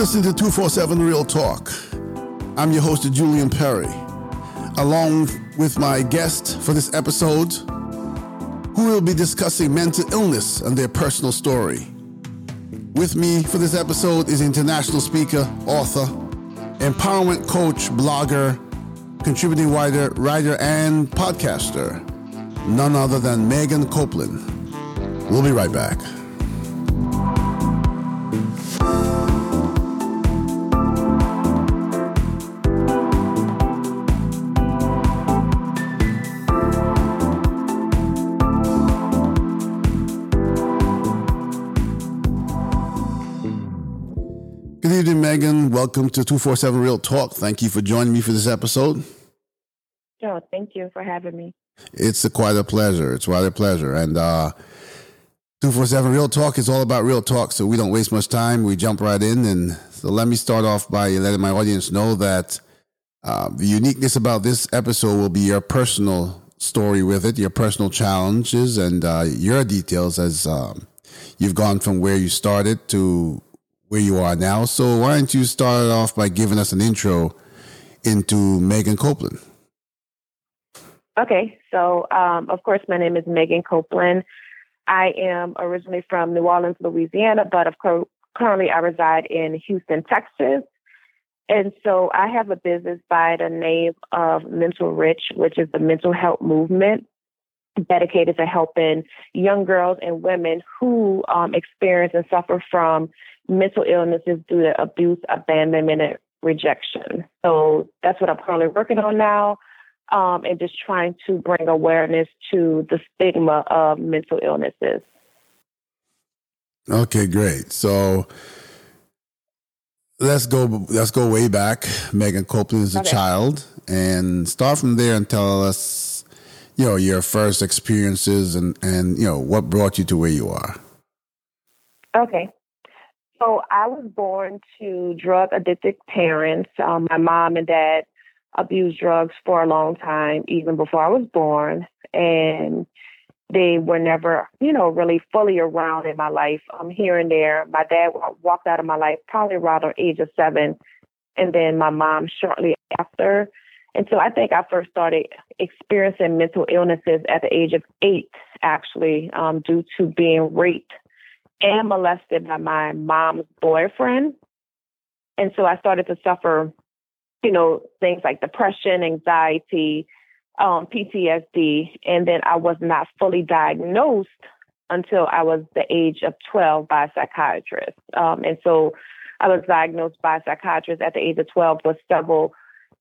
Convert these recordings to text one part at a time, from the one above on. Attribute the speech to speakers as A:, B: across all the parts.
A: Listening to 247 Real Talk. I'm your host, Julian Perry, along with my guest for this episode, who will be discussing mental illness and their personal story. With me for this episode is international speaker, author, empowerment coach, blogger, contributing writer, writer, and podcaster, none other than Megan Copeland. We'll be right back. Welcome to 247 Real Talk. Thank you for joining me for this episode.
B: Oh, thank you for having me.
A: It's a, quite a pleasure. It's quite a pleasure. And uh, 247 Real Talk is all about real talk, so we don't waste much time. We jump right in. And so let me start off by letting my audience know that uh, the uniqueness about this episode will be your personal story with it, your personal challenges, and uh, your details as um, you've gone from where you started to where you are now. So why don't you start off by giving us an intro into Megan Copeland?
B: Okay, so um, of course, my name is Megan Copeland. I am originally from New Orleans, Louisiana, but of course, currently I reside in Houston, Texas. And so I have a business by the name of Mental Rich, which is the mental health movement dedicated to helping young girls and women who um, experience and suffer from mental illnesses due to abuse, abandonment, and rejection. So that's what I'm currently working on now. Um, and just trying to bring awareness to the stigma of mental illnesses.
A: Okay, great. So let's go. Let's go way back. Megan Copeland is a okay. child, and start from there and tell us, you know, your first experiences and and you know what brought you to where you are.
B: Okay. So I was born to drug addicted parents. Um, my mom and dad abused drugs for a long time, even before I was born. And they were never, you know, really fully around in my life. Um, here and there. My dad walked out of my life probably around the age of seven, and then my mom shortly after. And so I think I first started experiencing mental illnesses at the age of eight, actually, um, due to being raped and molested by my mom's boyfriend. And so I started to suffer, you know, things like depression, anxiety, um, PTSD. And then I was not fully diagnosed until I was the age of 12 by a psychiatrist. Um, and so I was diagnosed by a psychiatrist at the age of 12 with several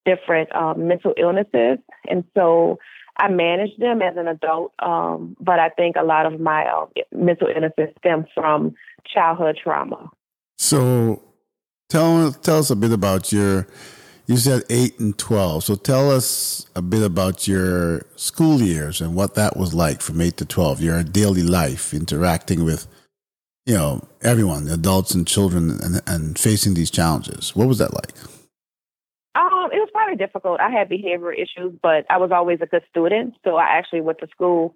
B: different um, mental illnesses. And so I managed them as an adult, um, but I think a lot of my uh, mental illnesses stem from childhood trauma.
A: So, tell tell us a bit about your. You said eight and twelve. So tell us a bit about your school years and what that was like from eight to twelve. Your daily life interacting with, you know, everyone, adults and children, and, and facing these challenges. What was that like?
B: Was probably difficult. I had behavior issues, but I was always a good student. So I actually went to school.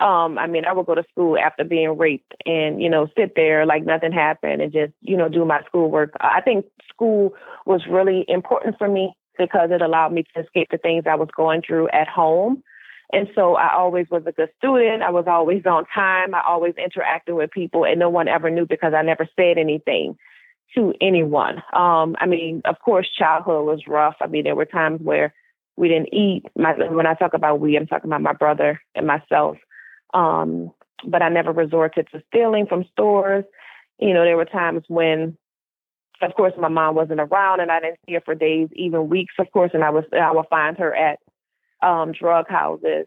B: Um, I mean, I would go to school after being raped and, you know, sit there like nothing happened and just, you know, do my schoolwork. I think school was really important for me because it allowed me to escape the things I was going through at home. And so I always was a good student. I was always on time. I always interacted with people and no one ever knew because I never said anything to anyone. Um, I mean, of course, childhood was rough. I mean, there were times where we didn't eat. My, when I talk about we, I'm talking about my brother and myself. Um, but I never resorted to stealing from stores. You know, there were times when, of course, my mom wasn't around and I didn't see her for days, even weeks, of course, and I was I would find her at um, drug houses.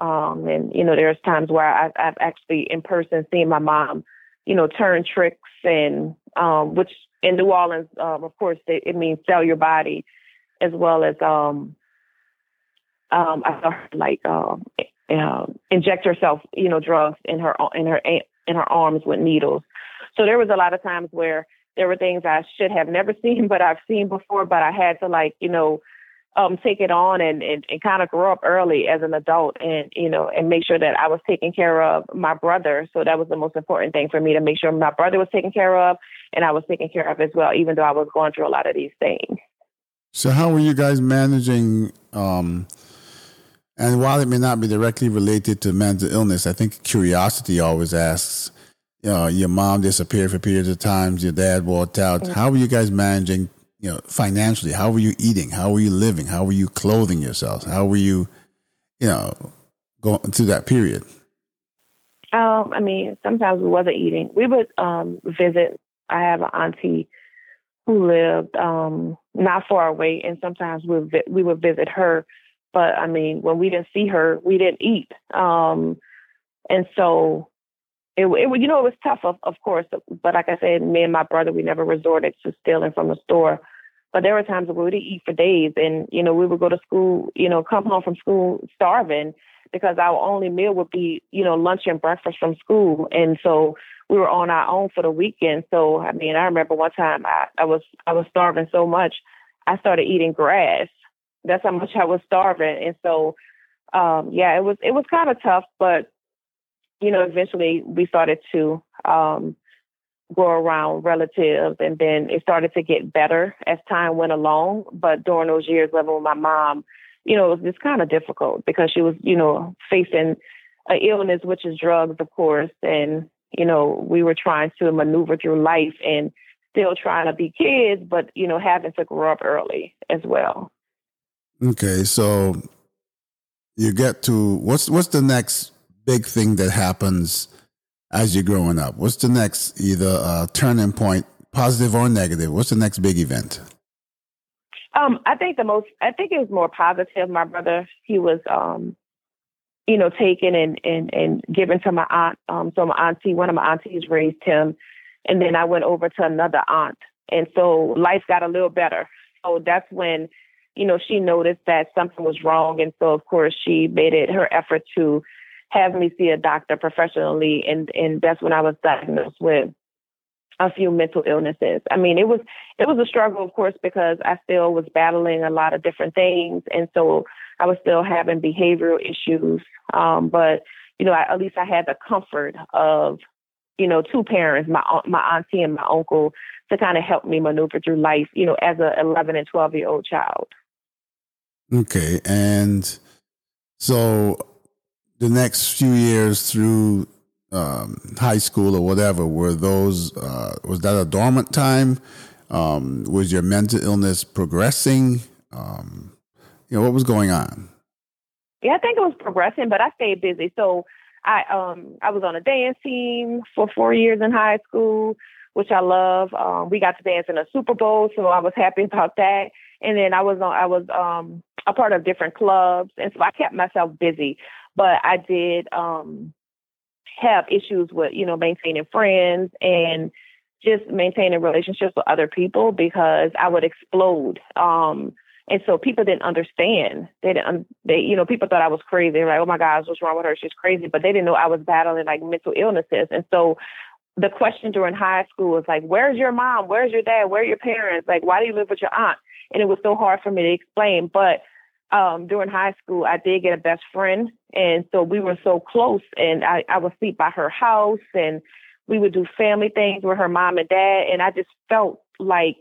B: Um, and you know, there's times where I, I've actually in person seen my mom, you know, turn tricks and um, which in New Orleans, um, of course, they, it means sell your body, as well as um, um, I saw her like um, uh, inject herself, you know, drugs in her in her in her arms with needles. So there was a lot of times where there were things I should have never seen, but I've seen before. But I had to like, you know, um, take it on and, and, and kind of grow up early as an adult and, you know, and make sure that I was taking care of my brother. So that was the most important thing for me to make sure my brother was taken care of and I was taken care of as well, even though I was going through a lot of these things.
A: So how were you guys managing, um, and while it may not be directly related to mental illness, I think curiosity always asks, you know, your mom disappeared for periods of times, your dad walked out. Mm-hmm. How were you guys managing you know, financially? How were you eating? How were you living? How were you clothing yourselves? How were you, you know, going through that period?
B: Um, I mean, sometimes we wasn't eating. We would um, visit. I have an auntie who lived um, not far away, and sometimes we we would visit her. But I mean, when we didn't see her, we didn't eat. Um, and so it, it, you know, it was tough, of, of course. But like I said, me and my brother, we never resorted to stealing from the store. But there were times where we would eat for days, and you know we would go to school, you know, come home from school starving because our only meal would be, you know, lunch and breakfast from school, and so we were on our own for the weekend. So I mean, I remember one time I, I was I was starving so much, I started eating grass. That's how much I was starving, and so um, yeah, it was it was kind of tough, but you know, eventually we started to um, go around relatives and then it started to get better as time went along. But during those years living with my mom, you know, it was just kind of difficult because she was, you know, facing an illness, which is drugs, of course. And, you know, we were trying to maneuver through life and still trying to be kids, but, you know, having to grow up early as well.
A: Okay. So you get to what's, what's the next big thing that happens as you're growing up? What's the next either uh, turning point, positive or negative? What's the next big event?
B: Um, I think the most, I think it was more positive. My brother, he was, um, you know, taken and, and, and given to my aunt. Um, so my auntie, one of my aunties raised him. And then I went over to another aunt. And so life got a little better. So that's when, you know, she noticed that something was wrong. And so, of course, she made it her effort to have me see a doctor professionally, and and that's when I was diagnosed with a few mental illnesses. I mean, it was it was a struggle, of course, because I still was battling a lot of different things, and so I was still having behavioral issues. Um, but you know, I, at least I had the comfort of you know two parents, my my auntie and my uncle, to kind of help me maneuver through life. You know, as a 11 and 12 year old child.
A: Okay, and so the next few years through um, high school or whatever were those uh, was that a dormant time? Um, was your mental illness progressing? Um, you know what was going on?
B: Yeah i think it was progressing but i stayed busy. So i um i was on a dance team for four years in high school which i love. Um, we got to dance in a super bowl so i was happy about that. And then i was on i was um a part of different clubs and so i kept myself busy but I did um, have issues with, you know, maintaining friends and just maintaining relationships with other people because I would explode. Um, and so people didn't understand. They didn't. They, you know, people thought I was crazy. Like, "Oh my gosh, what's wrong with her? She's crazy." But they didn't know I was battling like mental illnesses. And so, the question during high school was like, "Where's your mom? Where's your dad? Where are your parents? Like, why do you live with your aunt?" And it was so hard for me to explain. But um, during high school, I did get a best friend, and so we were so close. And I, I would sleep by her house, and we would do family things with her mom and dad. And I just felt like,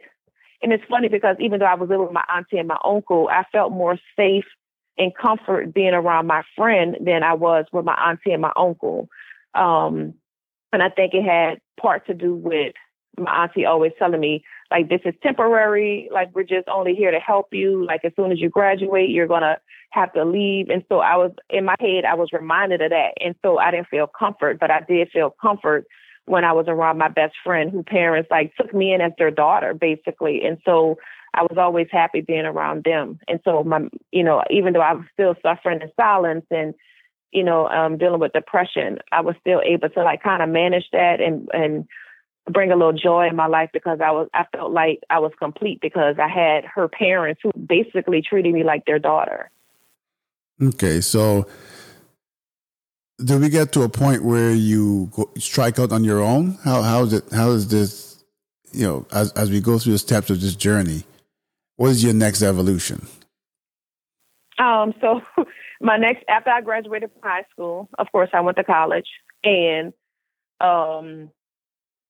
B: and it's funny because even though I was living with my auntie and my uncle, I felt more safe and comfort being around my friend than I was with my auntie and my uncle. Um, and I think it had part to do with my auntie always telling me, like, this is temporary. Like, we're just only here to help you. Like, as soon as you graduate, you're going to have to leave. And so I was, in my head, I was reminded of that. And so I didn't feel comfort, but I did feel comfort when I was around my best friend who parents like took me in as their daughter, basically. And so I was always happy being around them. And so my, you know, even though I was still suffering in silence and, you know, um, dealing with depression, I was still able to like kind of manage that and, and bring a little joy in my life because I was I felt like I was complete because I had her parents who basically treated me like their daughter.
A: Okay, so do we get to a point where you go, strike out on your own? How how is it? How is this? You know, as as we go through the steps of this journey, what is your next evolution?
B: Um, so my next after I graduated from high school, of course I went to college and um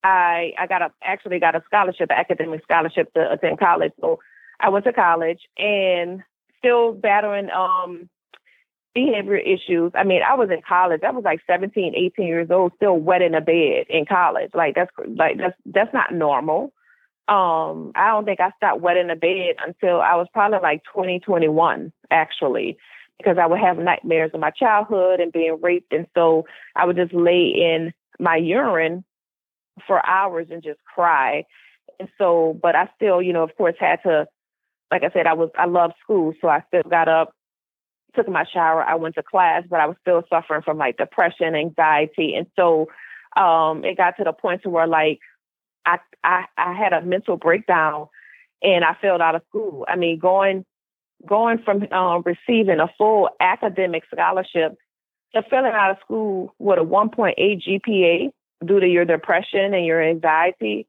B: I I got a actually got a scholarship, an academic scholarship to attend college. So I went to college and still battling um behavior issues. I mean, I was in college. I was like 17, 18 years old, still wet in a bed in college. Like that's like that's that's not normal. Um, I don't think I stopped wet in the bed until I was probably like 20, actually, because I would have nightmares of my childhood and being raped. And so I would just lay in my urine for hours and just cry. And so, but I still, you know, of course, had to, like I said, I was, I loved school. So I still got up, took my shower, I went to class, but I was still suffering from like depression, anxiety. And so, um, it got to the point to where like I, I, I had a mental breakdown and I failed out of school. I mean, going, going from um, receiving a full academic scholarship to failing out of school with a 1.8 GPA due to your depression and your anxiety,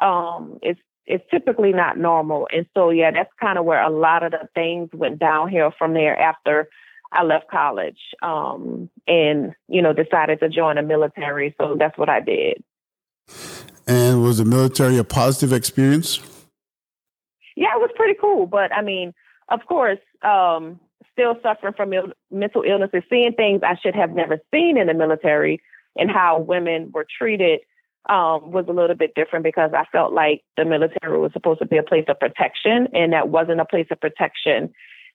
B: um, it's it's typically not normal. And so, yeah, that's kind of where a lot of the things went downhill from there after I left college um, and, you know, decided to join the military. So that's what I did.
A: And was the military a positive experience?
B: Yeah, it was pretty cool. But I mean, of course, um, still suffering from Ill- mental illnesses, seeing things I should have never seen in the military and how women were treated um, was a little bit different because I felt like the military was supposed to be a place of protection, and that wasn't a place of protection.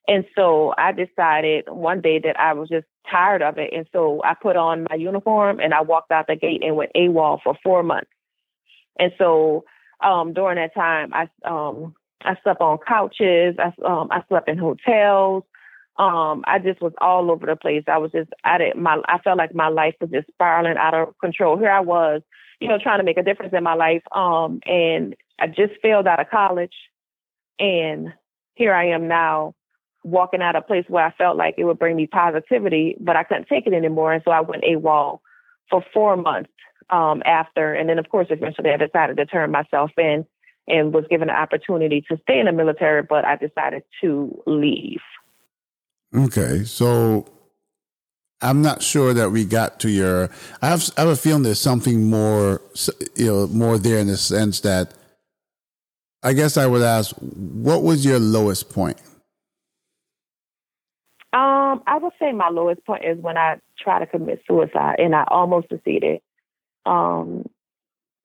B: And so I decided one day that I was just tired of it. And so I put on my uniform and I walked out the gate and went AWOL for four months. And so um, during that time, I um, I slept on couches. I um, I slept in hotels um, I just was all over the place. I was just I did my I felt like my life was just spiraling out of control. Here I was, you know, trying to make a difference in my life. Um, and I just failed out of college, and here I am now, walking out of a place where I felt like it would bring me positivity, but I couldn't take it anymore, and so I went AWOL for four months um, after, and then of course eventually I decided to turn myself in and was given an opportunity to stay in the military, but I decided to leave.
A: Okay, so I'm not sure that we got to your. I have I have a feeling there's something more, you know, more there in the sense that. I guess I would ask, what was your lowest point?
B: Um, I would say my lowest point is when I tried to commit suicide and I almost succeeded. Um,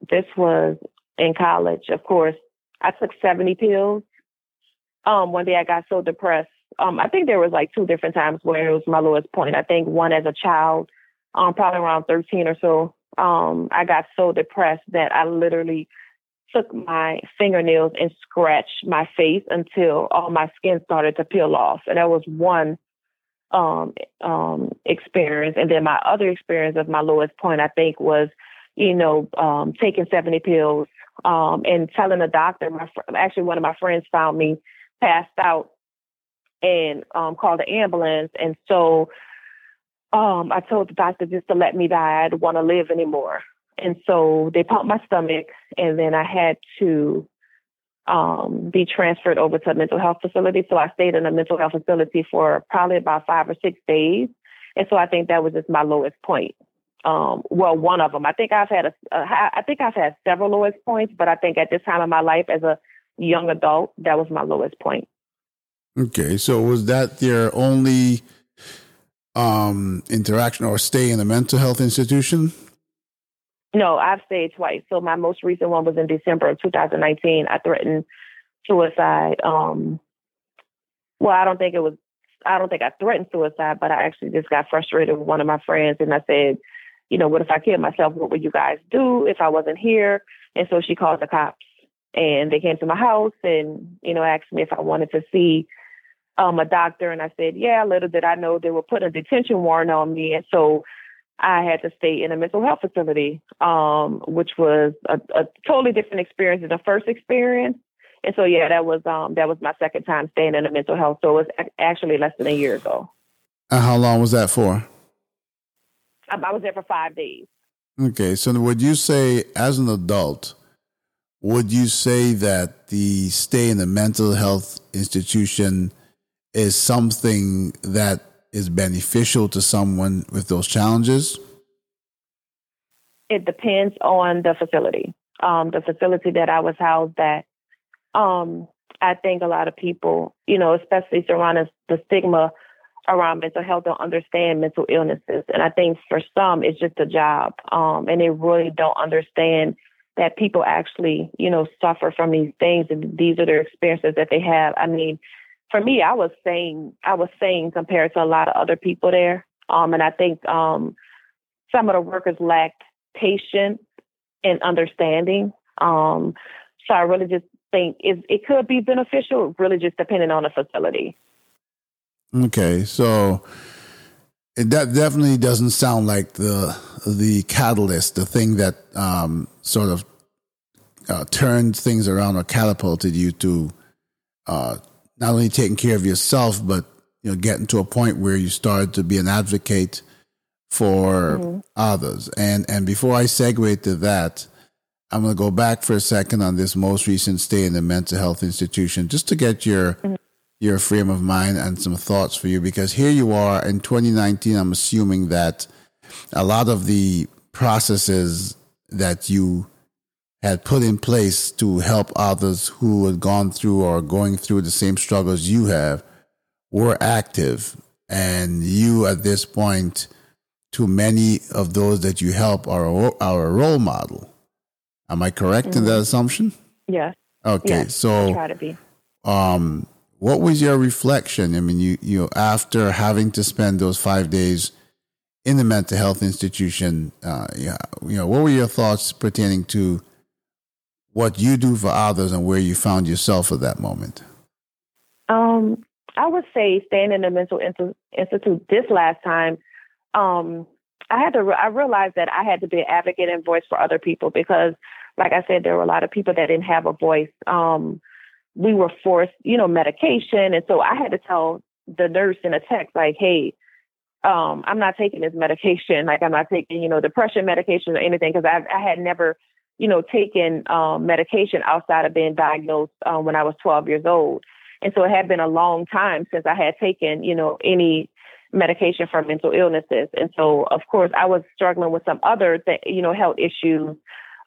B: this was in college, of course. I took 70 pills. Um, one day I got so depressed um, I think there was like two different times where it was my lowest point. I think one as a child, um, probably around 13 or so, um, I got so depressed that I literally took my fingernails and scratched my face until all my skin started to peel off. And that was one um, um, experience. And then my other experience of my lowest point, I think, was, you know, um, taking 70 pills um, and telling the doctor, my fr- actually, one of my friends found me passed out and um, called the ambulance. And so um, I told the doctor just to let me die. I don't want to live anymore. And so they pumped my stomach, and then I had to um, be transferred over to a mental health facility. So I stayed in a mental health facility for probably about five or six days. And so I think that was just my lowest point. Um, well, one of them. I think I've had a, a, I think I've had several lowest points, but I think at this time of my life as a young adult, that was my lowest point.
A: Okay, so was that their only um, interaction or stay in a mental health institution?
B: No, I've stayed twice. So my most recent one was in December of 2019. I threatened suicide. Um, well, I don't think it was. I don't think I threatened suicide, but I actually just got frustrated with one of my friends, and I said, you know, what if I killed myself? What would you guys do if I wasn't here? And so she called the cops, and they came to my house, and you know, asked me if I wanted to see um, a doctor, and I said, yeah. Little did I know they were putting a detention warrant on me, and so I had to stay in a mental health facility, um, which was a, a, totally different experience than the first experience. And so, yeah, that was um, that was my second time staying in a mental health. So it was actually less than a year ago.
A: And how long was that for?
B: I, I was there for five days.
A: Okay, so would you say, as an adult, would you say that the stay in the mental health institution is something that is beneficial to someone with those challenges?
B: It depends on the facility. Um, the facility that I was housed at, um, I think a lot of people, you know, especially surrounding the stigma around mental health, don't understand mental illnesses. And I think for some, it's just a job. Um, and they really don't understand that people actually, you know, suffer from these things and these are their experiences that they have. I mean, for me, I was saying, I was saying compared to a lot of other people there. Um, and I think um, some of the workers lacked patience and understanding. Um, so I really just think it, it could be beneficial, really just depending on the facility.
A: Okay, so that definitely doesn't sound like the the catalyst, the thing that um, sort of uh, turned things around or catapulted you to uh, not only taking care of yourself, but you know, getting to a point where you started to be an advocate for mm-hmm. others. And and before I segue to that, I'm going to go back for a second on this most recent stay in the mental health institution, just to get your mm-hmm your frame of mind and some thoughts for you because here you are in 2019. I'm assuming that a lot of the processes that you had put in place to help others who had gone through or going through the same struggles you have were active. And you, at this point, to many of those that you help, are a role model. Am I correct mm-hmm. in that mm-hmm. assumption?
B: Yes.
A: Okay.
B: Yes,
A: so,
B: try to be.
A: Um, what was your reflection? I mean, you you after having to spend those five days in the mental health institution, uh, yeah, you know, what were your thoughts pertaining to what you do for others and where you found yourself at that moment?
B: Um, I would say staying in the mental institute this last time, um, I had to. I realized that I had to be an advocate and voice for other people because, like I said, there were a lot of people that didn't have a voice. Um, we were forced, you know, medication. And so I had to tell the nurse in a text, like, hey, um, I'm not taking this medication. Like, I'm not taking, you know, depression medication or anything because I, I had never, you know, taken um, medication outside of being diagnosed um, when I was 12 years old. And so it had been a long time since I had taken, you know, any medication for mental illnesses. And so, of course, I was struggling with some other, th- you know, health issues.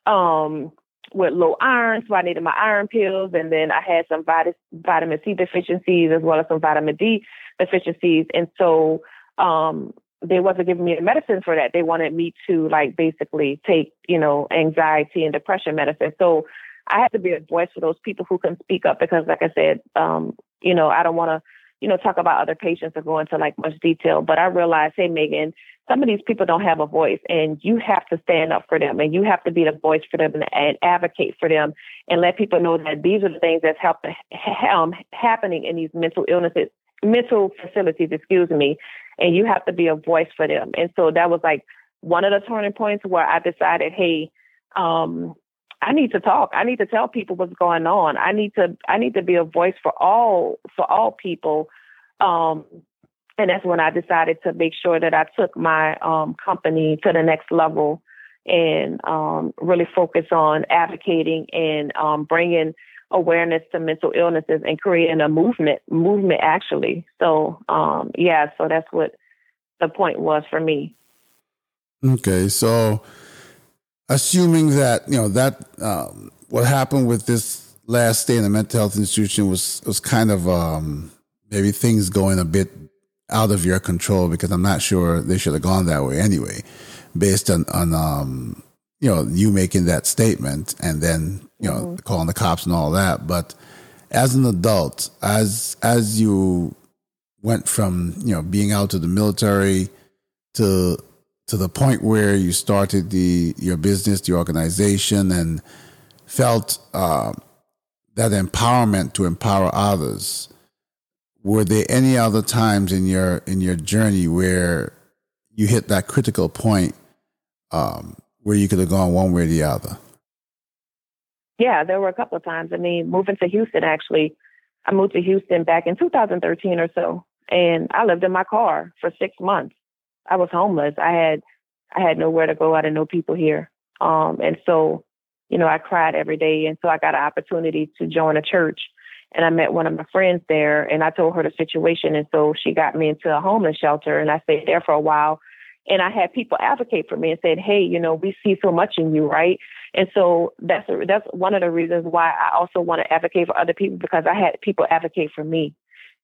B: Um, with low iron, so I needed my iron pills, and then I had some vitamin C deficiencies as well as some vitamin D deficiencies, and so um, they wasn't giving me the medicine for that. They wanted me to like basically take you know anxiety and depression medicine. So I had to be a voice for those people who can speak up because, like I said, um, you know I don't want to you know talk about other patients or go into like much detail, but I realized, hey Megan, some of these people don't have a voice and you have to stand up for them and you have to be the voice for them and, and advocate for them and let people know that these are the things that's um, happening in these mental illnesses, mental facilities, excuse me, and you have to be a voice for them. And so that was like one of the turning points where I decided, hey, um, I need to talk. I need to tell people what's going on. I need to I need to be a voice for all for all people um, and that's when I decided to make sure that I took my um, company to the next level and um, really focus on advocating and um, bringing awareness to mental illnesses and creating a movement movement actually. So um, yeah so that's what the point was for me.
A: Okay so assuming that you know that um, what happened with this last stay in the mental health institution was was kind of um, maybe things going a bit out of your control because I'm not sure they should have gone that way anyway, based on, on um, you know, you making that statement and then, you know, mm-hmm. calling the cops and all that. But as an adult, as as you went from, you know, being out of the military to to the point where you started the your business, the organization, and felt uh, that empowerment to empower others were there any other times in your in your journey where you hit that critical point um, where you could have gone one way or the other?
B: Yeah, there were a couple of times. I mean, moving to Houston, actually, I moved to Houston back in 2013 or so, and I lived in my car for six months. I was homeless. I had I had nowhere to go. I didn't know people here, um, and so you know I cried every day. And so I got an opportunity to join a church and I met one of my friends there and I told her the situation. And so she got me into a homeless shelter and I stayed there for a while. And I had people advocate for me and said, Hey, you know, we see so much in you, right? And so that's, a, that's one of the reasons why I also want to advocate for other people because I had people advocate for me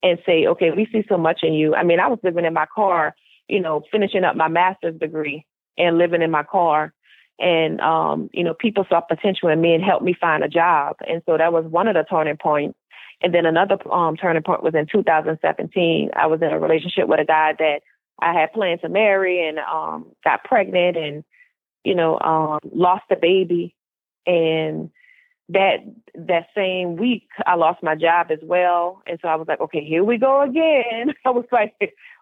B: and say, okay, we see so much in you. I mean, I was living in my car, you know, finishing up my master's degree and living in my car and um, you know, people saw potential in me and helped me find a job. And so that was one of the turning points. And then another um, turning point was in 2017. I was in a relationship with a guy that I had planned to marry and um, got pregnant and, you know, um, lost a baby. And that that same week I lost my job as well. And so I was like, okay, here we go again. I was like,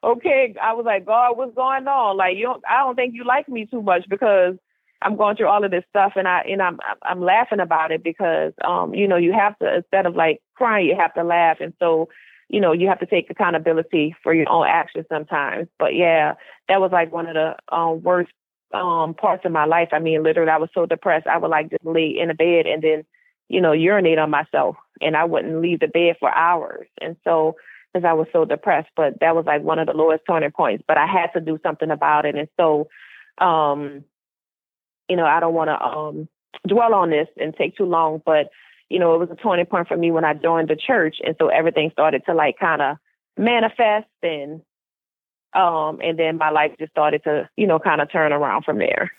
B: okay, I was like, God, what's going on? Like you don't I don't think you like me too much because I'm going through all of this stuff and I and I'm I'm laughing about it because um you know you have to instead of like crying you have to laugh and so you know you have to take accountability for your own actions sometimes but yeah that was like one of the um worst um parts of my life. I mean literally I was so depressed. I would like just lay in a bed and then you know urinate on myself and I wouldn't leave the bed for hours. And so because I was so depressed but that was like one of the lowest turning points but I had to do something about it. And so um you know, I don't want to um, dwell on this and take too long, but you know, it was a turning point for me when I joined the church, and so everything started to like kind of manifest, and um, and then my life just started to, you know, kind of turn around from there.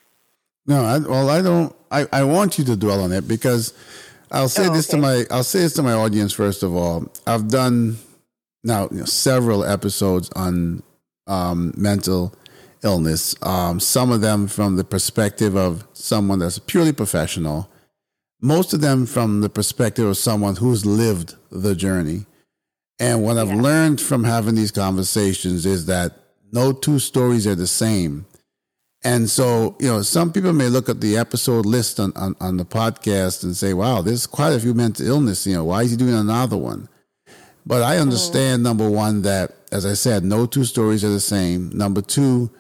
A: No, I, well, I don't. I, I want you to dwell on it because I'll say oh, this okay. to my I'll say this to my audience first of all. I've done now you know, several episodes on um, mental illness. Um, some of them from the perspective of someone that's purely professional, most of them from the perspective of someone who's lived the journey. And what I've yeah. learned from having these conversations is that no two stories are the same. And so, you know, some people may look at the episode list on, on, on the podcast and say, wow, there's quite a few mental illness. You know, why is he doing another one? But I mm-hmm. understand, number one, that, as I said, no two stories are the same. Number two,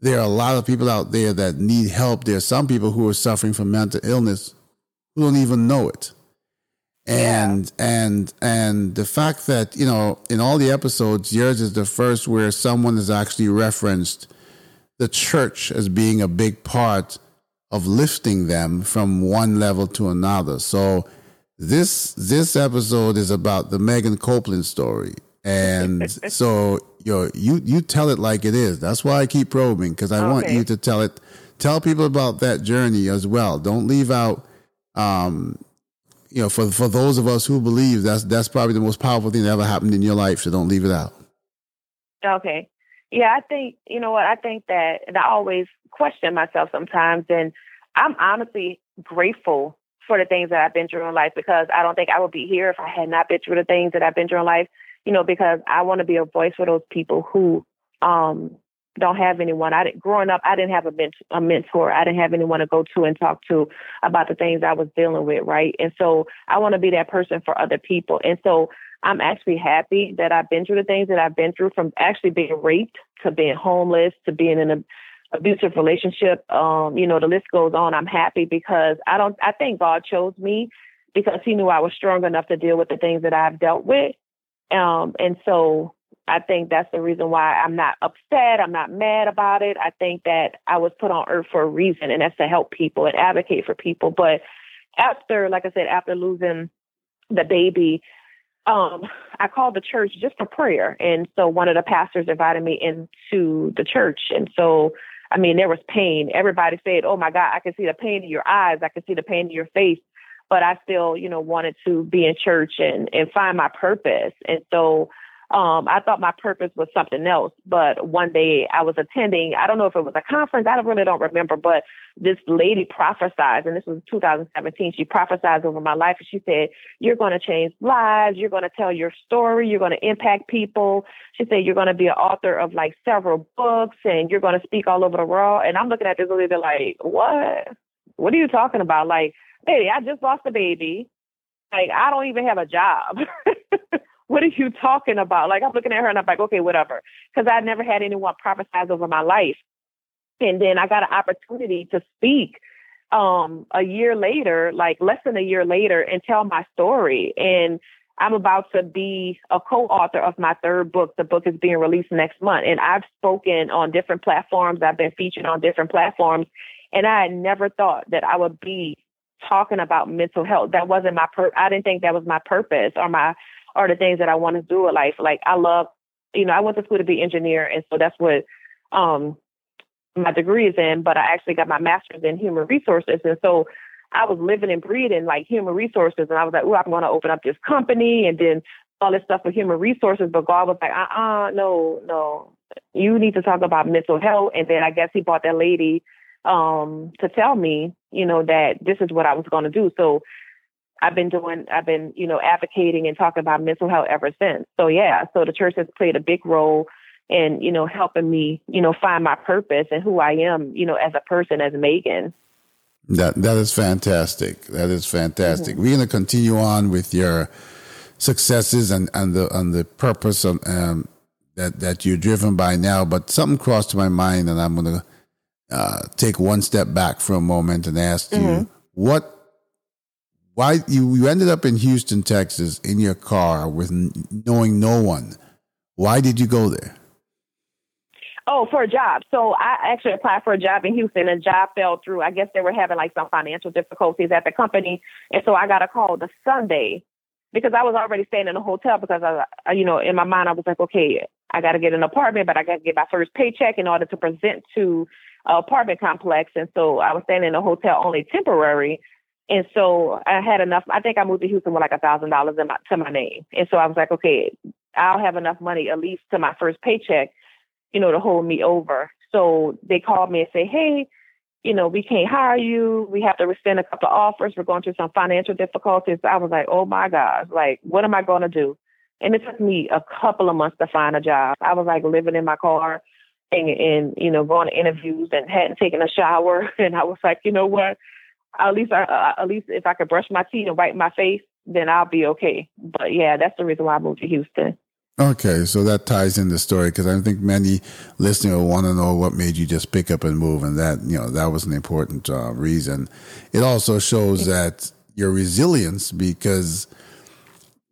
A: there are a lot of people out there that need help. There are some people who are suffering from mental illness who don't even know it. And yeah. and and the fact that, you know, in all the episodes, yours is the first where someone has actually referenced the church as being a big part of lifting them from one level to another. So this this episode is about the Megan Copeland story. And so yo, you you tell it like it is. That's why I keep probing because I okay. want you to tell it. Tell people about that journey as well. Don't leave out. Um, you know, for for those of us who believe that's that's probably the most powerful thing that ever happened in your life. So don't leave it out.
B: Okay. Yeah, I think you know what I think that, and I always question myself sometimes, and I'm honestly grateful for the things that I've been through in life because I don't think I would be here if I had not been through the things that I've been through in life you know, because I want to be a voice for those people who um, don't have anyone. I didn't, growing up, I didn't have a, ment- a mentor. I didn't have anyone to go to and talk to about the things I was dealing with, right? And so I want to be that person for other people. And so I'm actually happy that I've been through the things that I've been through from actually being raped to being homeless to being in an abusive relationship. Um, you know, the list goes on. I'm happy because I don't, I think God chose me because he knew I was strong enough to deal with the things that I've dealt with. Um, and so I think that's the reason why I'm not upset. I'm not mad about it. I think that I was put on earth for a reason, and that's to help people and advocate for people. But after, like I said, after losing the baby, um, I called the church just for prayer. And so one of the pastors invited me into the church. And so, I mean, there was pain. Everybody said, Oh my God, I can see the pain in your eyes. I can see the pain in your face but I still, you know, wanted to be in church and, and find my purpose. And so um, I thought my purpose was something else. But one day I was attending, I don't know if it was a conference, I really don't remember, but this lady prophesied, and this was 2017. She prophesied over my life, and she said, You're going to change lives. You're going to tell your story. You're going to impact people. She said, You're going to be an author of like several books, and you're going to speak all over the world. And I'm looking at this lady like, What? What are you talking about? Like, Lady, I just lost a baby. Like, I don't even have a job. what are you talking about? Like, I'm looking at her and I'm like, okay, whatever. Because I never had anyone prophesize over my life. And then I got an opportunity to speak um, a year later, like less than a year later, and tell my story. And I'm about to be a co-author of my third book. The book is being released next month, and I've spoken on different platforms. I've been featured on different platforms, and I had never thought that I would be talking about mental health. That wasn't my per. I didn't think that was my purpose or my or the things that I want to do in life. Like I love, you know, I went to school to be engineer, and so that's what um my degree is in. But I actually got my master's in human resources, and so I was living and breathing like human resources, and I was like, oh, I'm going to open up this company, and then all this stuff with human resources. But God was like, uh, uh no, no, you need to talk about mental health. And then I guess He brought that lady um to tell me, you know, that this is what I was going to do. So I've been doing, I've been, you know, advocating and talking about mental health ever since. So yeah, so the church has played a big role in, you know, helping me, you know, find my purpose and who I am, you know, as a person, as Megan.
A: That that is fantastic. That is fantastic. Mm-hmm. We're going to continue on with your successes and, and the and the purpose of, um, that that you're driven by now. But something crossed my mind, and I'm going to uh, take one step back for a moment and ask mm-hmm. you what. Why you, you ended up in Houston, Texas, in your car with knowing no one? Why did you go there?
B: Oh, for a job. So I actually applied for a job in Houston and job fell through. I guess they were having like some financial difficulties at the company. And so I got a call the Sunday because I was already staying in a hotel because I, you know, in my mind, I was like, okay, I got to get an apartment, but I got to get my first paycheck in order to present to an apartment complex. And so I was staying in a hotel only temporary. And so I had enough. I think I moved to Houston with like a thousand dollars to my name. And so I was like, okay, I'll have enough money at least to my first paycheck you know, to hold me over. So they called me and say, hey, you know, we can't hire you. We have to rescind a couple of offers. We're going through some financial difficulties. I was like, oh my gosh, like, what am I going to do? And it took me a couple of months to find a job. I was like living in my car and, and you know, going to interviews and hadn't taken a shower. And I was like, you know what? At least, I, uh, at least if I could brush my teeth and wipe my face, then I'll be okay. But yeah, that's the reason why I moved to Houston.
A: Okay, so that ties in the story because I think many listeners will want to know what made you just pick up and move, and that you know that was an important uh, reason. It also shows that your resilience because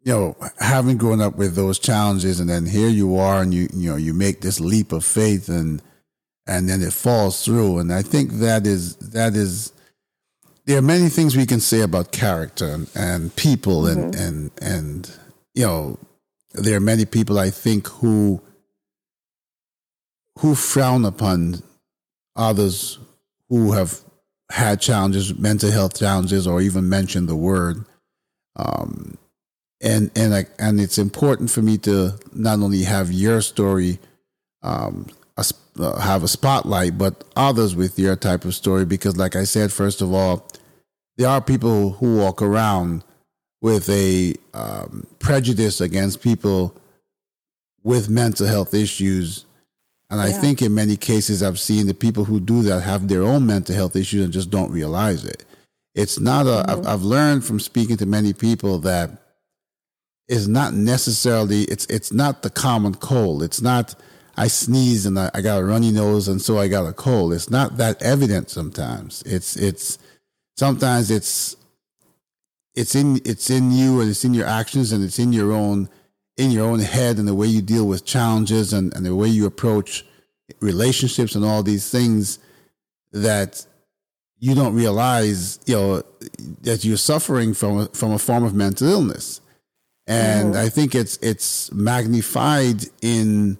A: you know having grown up with those challenges, and then here you are, and you you know you make this leap of faith, and and then it falls through, and I think that is that is there are many things we can say about character and, and people and mm-hmm. and and you know there are many people I think who who frown upon others who have had challenges, mental health challenges, or even mention the word. Um, and and I, and it's important for me to not only have your story, um, a, uh, have a spotlight, but others with your type of story because, like I said, first of all, there are people who walk around with a um, prejudice against people with mental health issues. And I think in many cases, I've seen the people who do that have their own mental health issues and just don't realize it. It's not a, mm-hmm. I've, I've learned from speaking to many people that it's not necessarily, it's, it's not the common cold. It's not, I sneeze and I, I got a runny nose and so I got a cold. It's not that evident sometimes. It's, it's, sometimes it's it's in it's in you and it's in your actions and it's in your own in your own head and the way you deal with challenges and, and the way you approach relationships and all these things that you don't realize you know that you're suffering from from a form of mental illness and mm. i think it's it's magnified in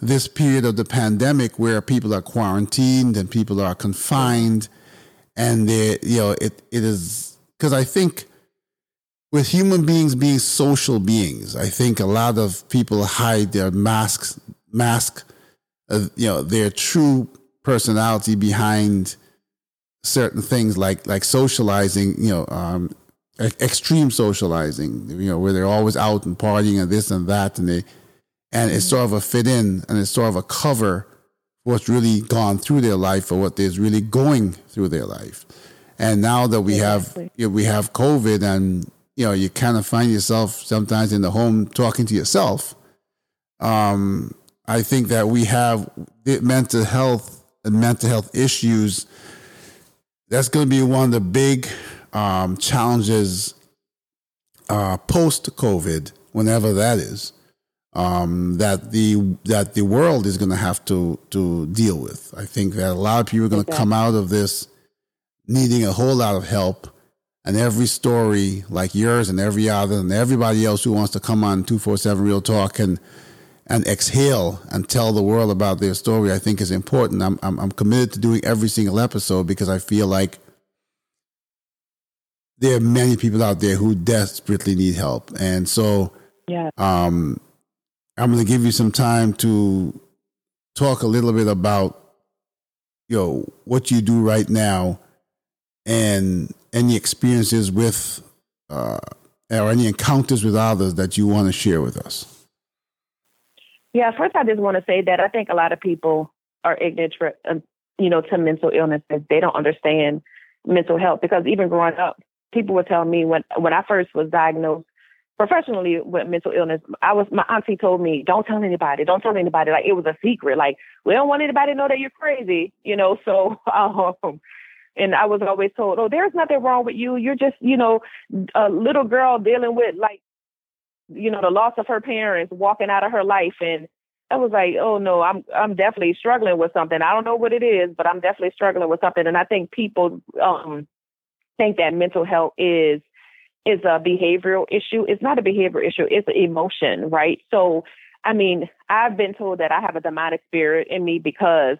A: this period of the pandemic where people are quarantined and people are confined and they you know it it is because I think with human beings being social beings, I think a lot of people hide their masks, mask, uh, you know, their true personality behind certain things like like socializing, you know, um, extreme socializing, you know, where they're always out and partying and this and that, and they and it's sort of a fit in and it's sort of a cover for what's really gone through their life or what is really going through their life. And now that we exactly. have you know, we have COVID, and you know, you kind of find yourself sometimes in the home talking to yourself. Um, I think that we have mental health and mental health issues. That's going to be one of the big um, challenges uh, post COVID, whenever that is, um, that the that the world is going to have to to deal with. I think that a lot of people are going to come out of this needing a whole lot of help, and every story like yours and every other and everybody else who wants to come on two four seven Real Talk and and exhale and tell the world about their story. I think is important. I'm I'm, I'm committed to doing every single episode because I feel like there are many people out there who desperately need help, and so
B: yeah.
A: Um, I'm going to give you some time to talk a little bit about you know what you do right now and any experiences with uh, or any encounters with others that you want to share with us.
B: Yeah, first I just want to say that I think a lot of people are ignorant, for, uh, you know, to mental illnesses. They don't understand mental health because even growing up, people were telling me when when I first was diagnosed professionally with mental illness, I was my auntie told me, Don't tell anybody, don't tell anybody. Like it was a secret. Like we don't want anybody to know that you're crazy, you know. So um and I was always told, Oh, there's nothing wrong with you. You're just, you know, a little girl dealing with like, you know, the loss of her parents, walking out of her life and I was like, oh no, I'm I'm definitely struggling with something. I don't know what it is, but I'm definitely struggling with something. And I think people um think that mental health is is a behavioral issue. It's not a behavior issue, it's an emotion, right? So, I mean, I've been told that I have a demonic spirit in me because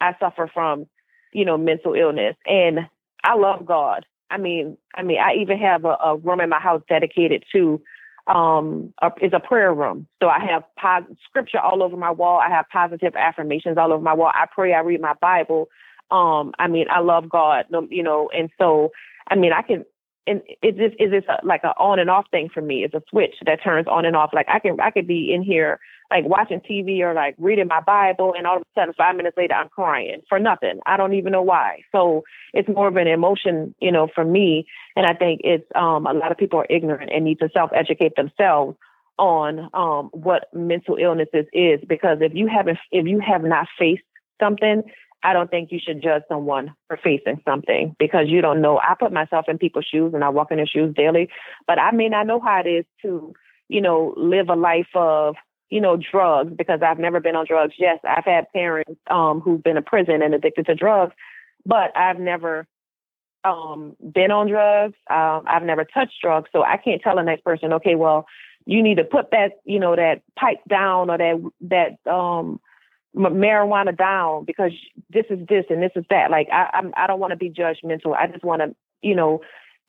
B: I suffer from, you know, mental illness. And I love God. I mean, I mean, I even have a, a room in my house dedicated to um a, is a prayer room. So I have scripture all over my wall. I have positive affirmations all over my wall. I pray, I read my Bible. Um, I mean, I love God, you know, and so I mean, I can and it just is this like a on and off thing for me. It's a switch that turns on and off. Like I can I could be in here like watching TV or like reading my Bible, and all of a sudden five minutes later I'm crying for nothing. I don't even know why. So it's more of an emotion, you know, for me. And I think it's um a lot of people are ignorant and need to self educate themselves on um what mental illnesses is because if you haven't if you have not faced something I don't think you should judge someone for facing something because you don't know. I put myself in people's shoes and I walk in their shoes daily, but I may not know how it is to, you know, live a life of, you know, drugs because I've never been on drugs. Yes, I've had parents um, who've been in prison and addicted to drugs, but I've never um, been on drugs. Um, I've never touched drugs. So I can't tell the next person, okay, well, you need to put that, you know, that pipe down or that, that, um, marijuana down because this is this and this is that. Like I I'm, I don't want to be judgmental. I just want to you know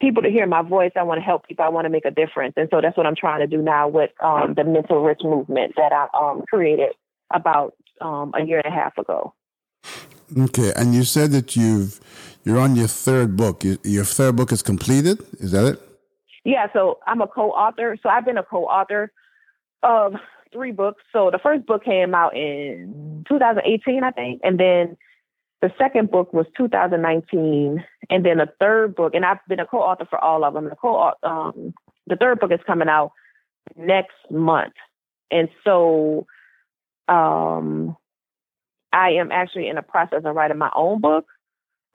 B: people to hear my voice. I want to help people. I want to make a difference, and so that's what I'm trying to do now with um, the Mental Rich movement that I um, created about um, a year and a half ago.
A: Okay, and you said that you've you're on your third book. Your third book is completed. Is that it?
B: Yeah. So I'm a co-author. So I've been a co-author of three books. So the first book came out in 2018, I think, and then the second book was 2019, and then the third book, and I've been a co-author for all of them. The co um, the third book is coming out next month, and so um, I am actually in the process of writing my own book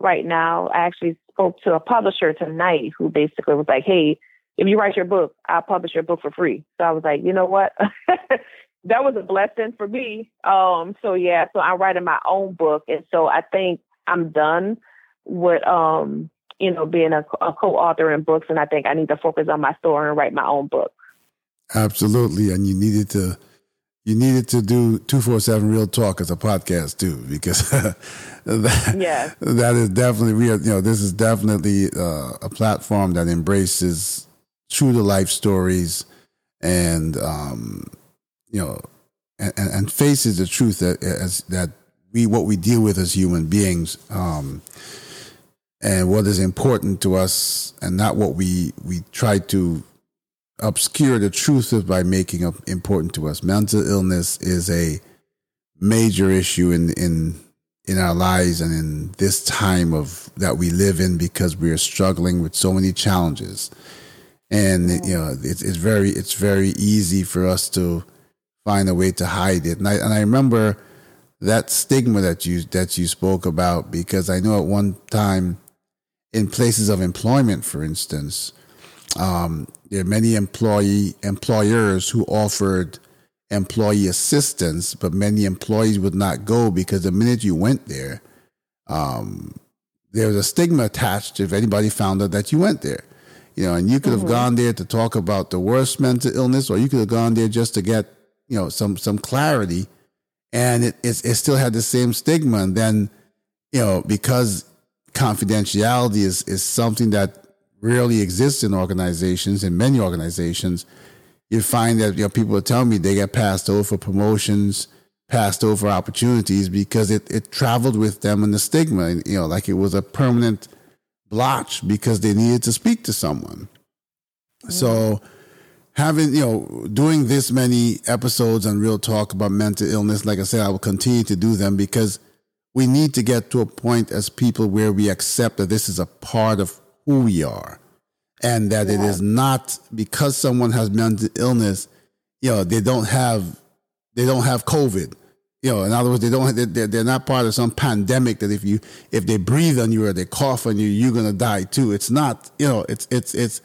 B: right now. I actually spoke to a publisher tonight who basically was like, "Hey, if you write your book, I'll publish your book for free. So I was like, you know what? that was a blessing for me. Um, so yeah, so I'm writing my own book. And so I think I'm done with, um, you know, being a, a co-author in books. And I think I need to focus on my story and write my own book.
A: Absolutely. And you needed to, you needed to do 247 Real Talk as a podcast too, because that,
B: yeah.
A: that is definitely real. You know, this is definitely uh, a platform that embraces true to life stories and um, you know and, and, faces the truth that as that we what we deal with as human beings um, and what is important to us and not what we we try to obscure the truth of by making it important to us. Mental illness is a major issue in in in our lives and in this time of that we live in because we are struggling with so many challenges and you know it's, it's very it's very easy for us to find a way to hide it and I, and I remember that stigma that you that you spoke about because I know at one time in places of employment for instance Um, there are many employee employers who offered employee assistance, but many employees would not go because the minute you went there, um, there was a stigma attached if anybody found out that you went there. You know, and you could have mm-hmm. gone there to talk about the worst mental illness, or you could have gone there just to get, you know, some some clarity, and it it, it still had the same stigma. And then, you know, because confidentiality is is something that rarely exists in organizations, in many organizations, you find that you know people are telling me they get passed over for promotions, passed over opportunities because it, it traveled with them in the stigma, and, you know, like it was a permanent blotch because they needed to speak to someone. Mm-hmm. So having, you know, doing this many episodes on Real Talk about mental illness, like I said, I will continue to do them because we need to get to a point as people where we accept that this is a part of who we are and that yeah. it is not because someone has mental illness, you know, they don't have they don't have COVID. You know, in other words, they don't they're, they're not part of some pandemic that if you if they breathe on you or they cough on you, you're gonna die too. It's not. You know, it's it's it's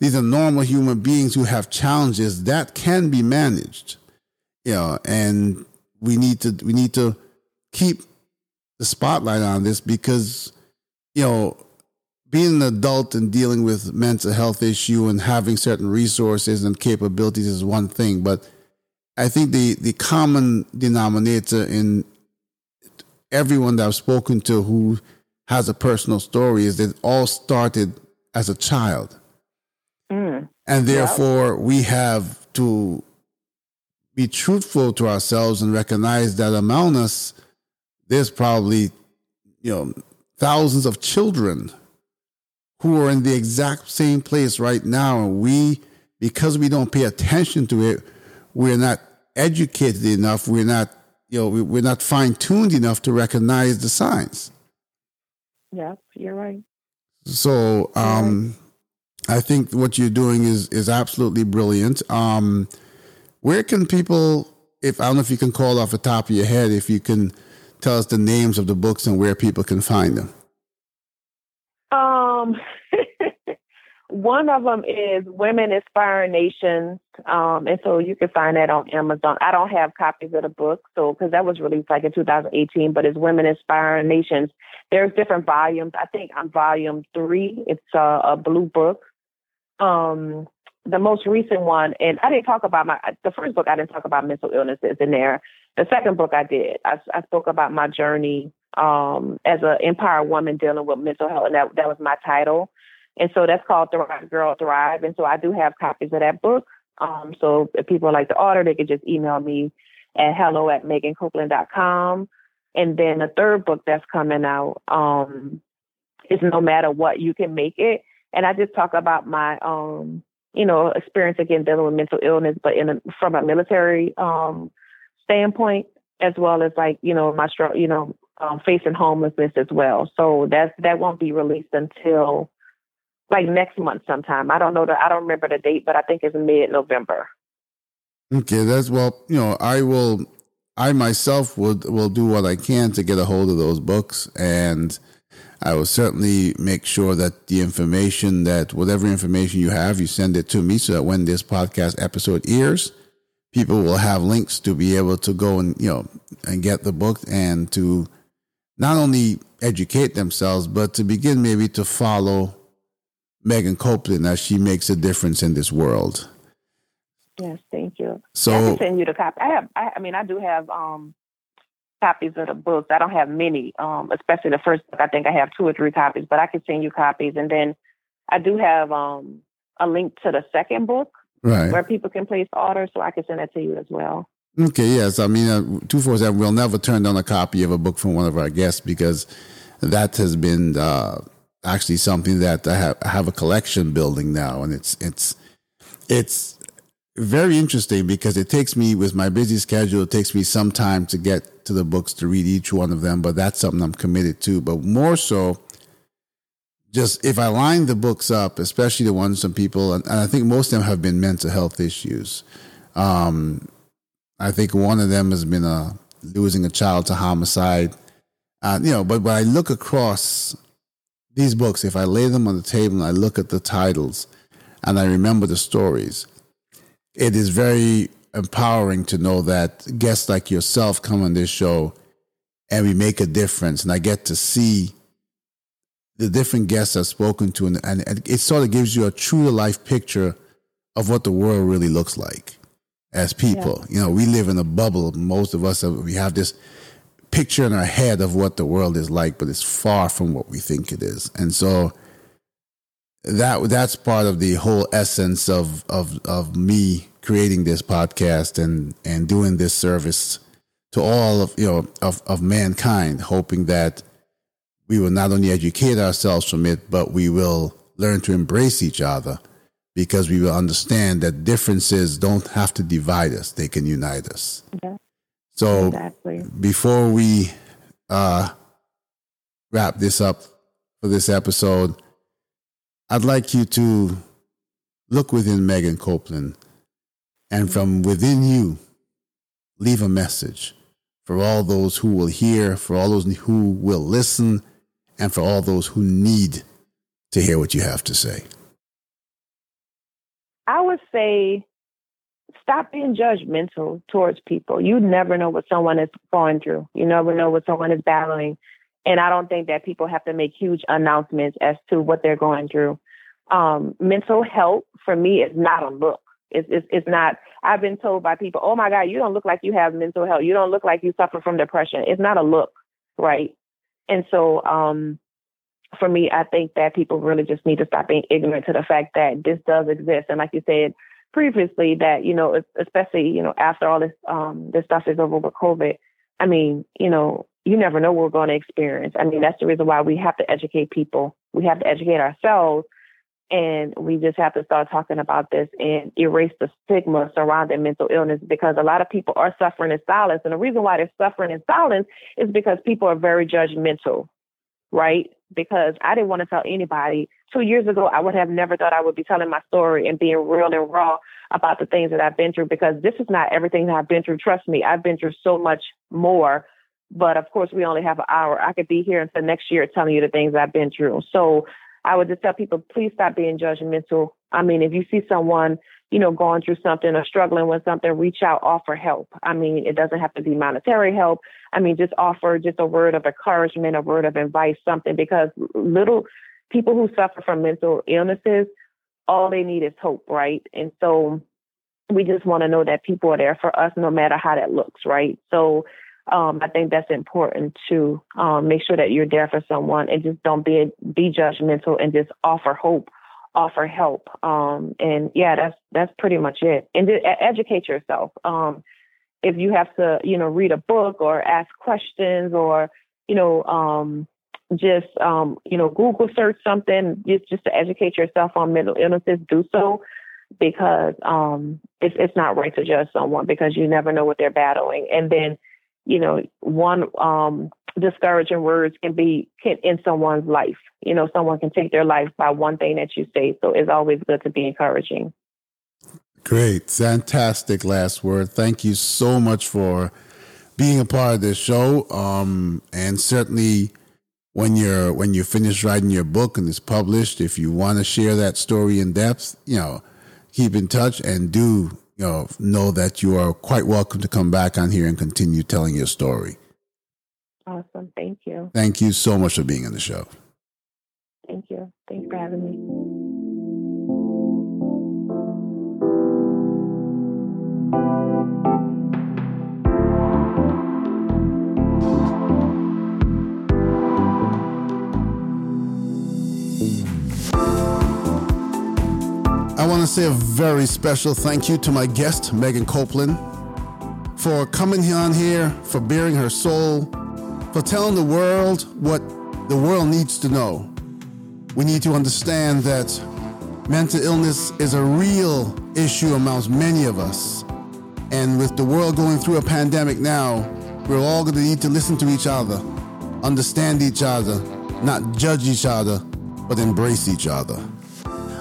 A: these are normal human beings who have challenges that can be managed. You know, and we need to we need to keep the spotlight on this because you know being an adult and dealing with mental health issue and having certain resources and capabilities is one thing, but I think the the common denominator in everyone that I've spoken to who has a personal story is that it all started as a child. Mm. And therefore, we have to be truthful to ourselves and recognize that among us, there's probably, you know, thousands of children who are in the exact same place right now. And we, because we don't pay attention to it, we're not educated enough. We're not, you know, we're not fine tuned enough to recognize the signs.
B: Yeah, you're right.
A: So, um, I think what you're doing is is absolutely brilliant. Um, where can people, if I don't know if you can call off the top of your head, if you can tell us the names of the books and where people can find them.
B: Um, one of them is Women Inspiring Nations, um, and so you can find that on Amazon. I don't have copies of the book, so because that was released like in 2018, but it's Women Inspiring Nations. There's different volumes. I think on volume three, it's a, a blue book. Um, the most recent one, and I didn't talk about my the first book. I didn't talk about mental illnesses in there. The second book I did. I, I spoke about my journey um, as an empowered woman dealing with mental health, and that that was my title. And so that's called Thrive Girl Thrive. And so I do have copies of that book. Um, so if people like to order, they could just email me at hello at megancopeland.com. And then the third book that's coming out um, is No Matter What, You Can Make It. And I just talk about my, um, you know, experience again dealing with mental illness, but in a, from a military um, standpoint, as well as like, you know, my, you know, um, facing homelessness as well. So that's that won't be released until like next month sometime. I don't know the I don't remember the date, but I think it's mid November.
A: Okay, that's well, you know, I will I myself would will do what I can to get a hold of those books and I will certainly make sure that the information that whatever information you have, you send it to me so that when this podcast episode airs, people will have links to be able to go and you know and get the book and to not only educate themselves, but to begin maybe to follow Megan Copeland as she makes a difference in this world.
B: Yes, thank you. So I can send you the copy. I have. I, I mean, I do have um, copies of the books. I don't have many, um, especially the first book. I think I have two or three copies, but I can send you copies. And then I do have um, a link to the second book right. where people can place orders, so I can send that to you as well.
A: Okay, yes. I mean, uh, 247 will never turn down a copy of a book from one of our guests because that has been uh, actually something that I have, I have a collection building now. And it's, it's, it's very interesting because it takes me, with my busy schedule, it takes me some time to get to the books to read each one of them, but that's something I'm committed to. But more so, just if I line the books up, especially the ones from people, and, and I think most of them have been mental health issues. Um, I think one of them has been a uh, losing a child to homicide. Uh, you know, but when I look across these books, if I lay them on the table and I look at the titles, and I remember the stories. It is very empowering to know that guests like yourself come on this show and we make a difference. And I get to see the different guests I've spoken to, and, and it sort of gives you a true to life picture of what the world really looks like as people. Yeah. You know, we live in a bubble. Most of us, we have this picture in our head of what the world is like, but it's far from what we think it is. And so that that's part of the whole essence of of of me creating this podcast and and doing this service to all of you know of, of mankind, hoping that we will not only educate ourselves from it, but we will learn to embrace each other because we will understand that differences don't have to divide us; they can unite us. Okay. So exactly. before we uh, wrap this up for this episode, I'd like you to look within Megan Copeland and from within you, leave a message for all those who will hear, for all those who will listen, and for all those who need to hear what you have to say?
B: I would say stop being judgmental towards people. You never know what someone is going through. You never know what someone is battling. And I don't think that people have to make huge announcements as to what they're going through. Um, mental health for me is not a look. It's, it's, it's not, I've been told by people, oh my God, you don't look like you have mental health. You don't look like you suffer from depression. It's not a look, right? And so, um, for me, I think that people really just need to stop being ignorant to the fact that this does exist. And like you said previously, that, you know, especially, you know, after all this, um, this stuff is over with COVID, I mean, you know, you never know what we're going to experience. I mean, that's the reason why we have to educate people. We have to educate ourselves and we just have to start talking about this and erase the stigma surrounding mental illness because a lot of people are suffering in silence. And the reason why they're suffering in silence is because people are very judgmental, right? Because I didn't want to tell anybody. Two years ago, I would have never thought I would be telling my story and being real and raw about the things that I've been through because this is not everything that I've been through. Trust me, I've been through so much more. But of course, we only have an hour. I could be here until next year telling you the things I've been through. So I would just tell people, please stop being judgmental. I mean, if you see someone, you know, going through something or struggling with something, reach out, offer help. I mean, it doesn't have to be monetary help. I mean, just offer just a word of encouragement, a word of advice, something, because little people who suffer from mental illnesses, all they need is hope, right? And so we just want to know that people are there for us no matter how that looks, right? So um, I think that's important to um, make sure that you're there for someone and just don't be be judgmental and just offer hope, offer help. Um, and yeah, that's that's pretty much it. And educate yourself. Um, if you have to, you know, read a book or ask questions or you know, um, just um, you know, Google search something just just to educate yourself on mental illnesses, do so because um, it's it's not right to judge someone because you never know what they're battling. And then you know, one um, discouraging words can be can in someone's life. You know, someone can take their life by one thing that you say. So it's always good to be encouraging.
A: Great, fantastic last word. Thank you so much for being a part of this show. Um, and certainly, when you're when you finish writing your book and it's published, if you want to share that story in depth, you know, keep in touch and do you know, know that you are quite welcome to come back on here and continue telling your story.
B: Awesome. Thank you.
A: Thank you so much for being on the show.
B: Thank you. Thanks for having me.
A: I want to say a very special thank you to my guest, Megan Copeland, for coming on here, for baring her soul, for telling the world what the world needs to know. We need to understand that mental illness is a real issue amongst many of us. And with the world going through a pandemic now, we're all going to need to listen to each other, understand each other, not judge each other, but embrace each other.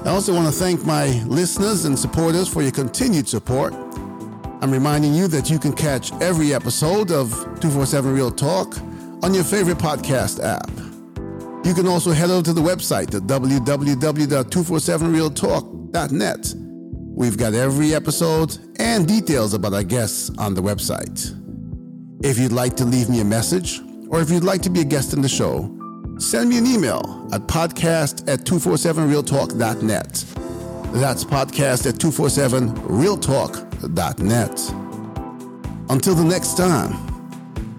A: I also want to thank my listeners and supporters for your continued support. I'm reminding you that you can catch every episode of 247 Real Talk on your favorite podcast app. You can also head over to the website at www.247realtalk.com 247realtalk.net. We've got every episode and details about our guests on the website. If you'd like to leave me a message, or if you'd like to be a guest in the show, send me an email at podcast at 247realtalk.net. That's podcast at 247realtalk.net. Until the next time,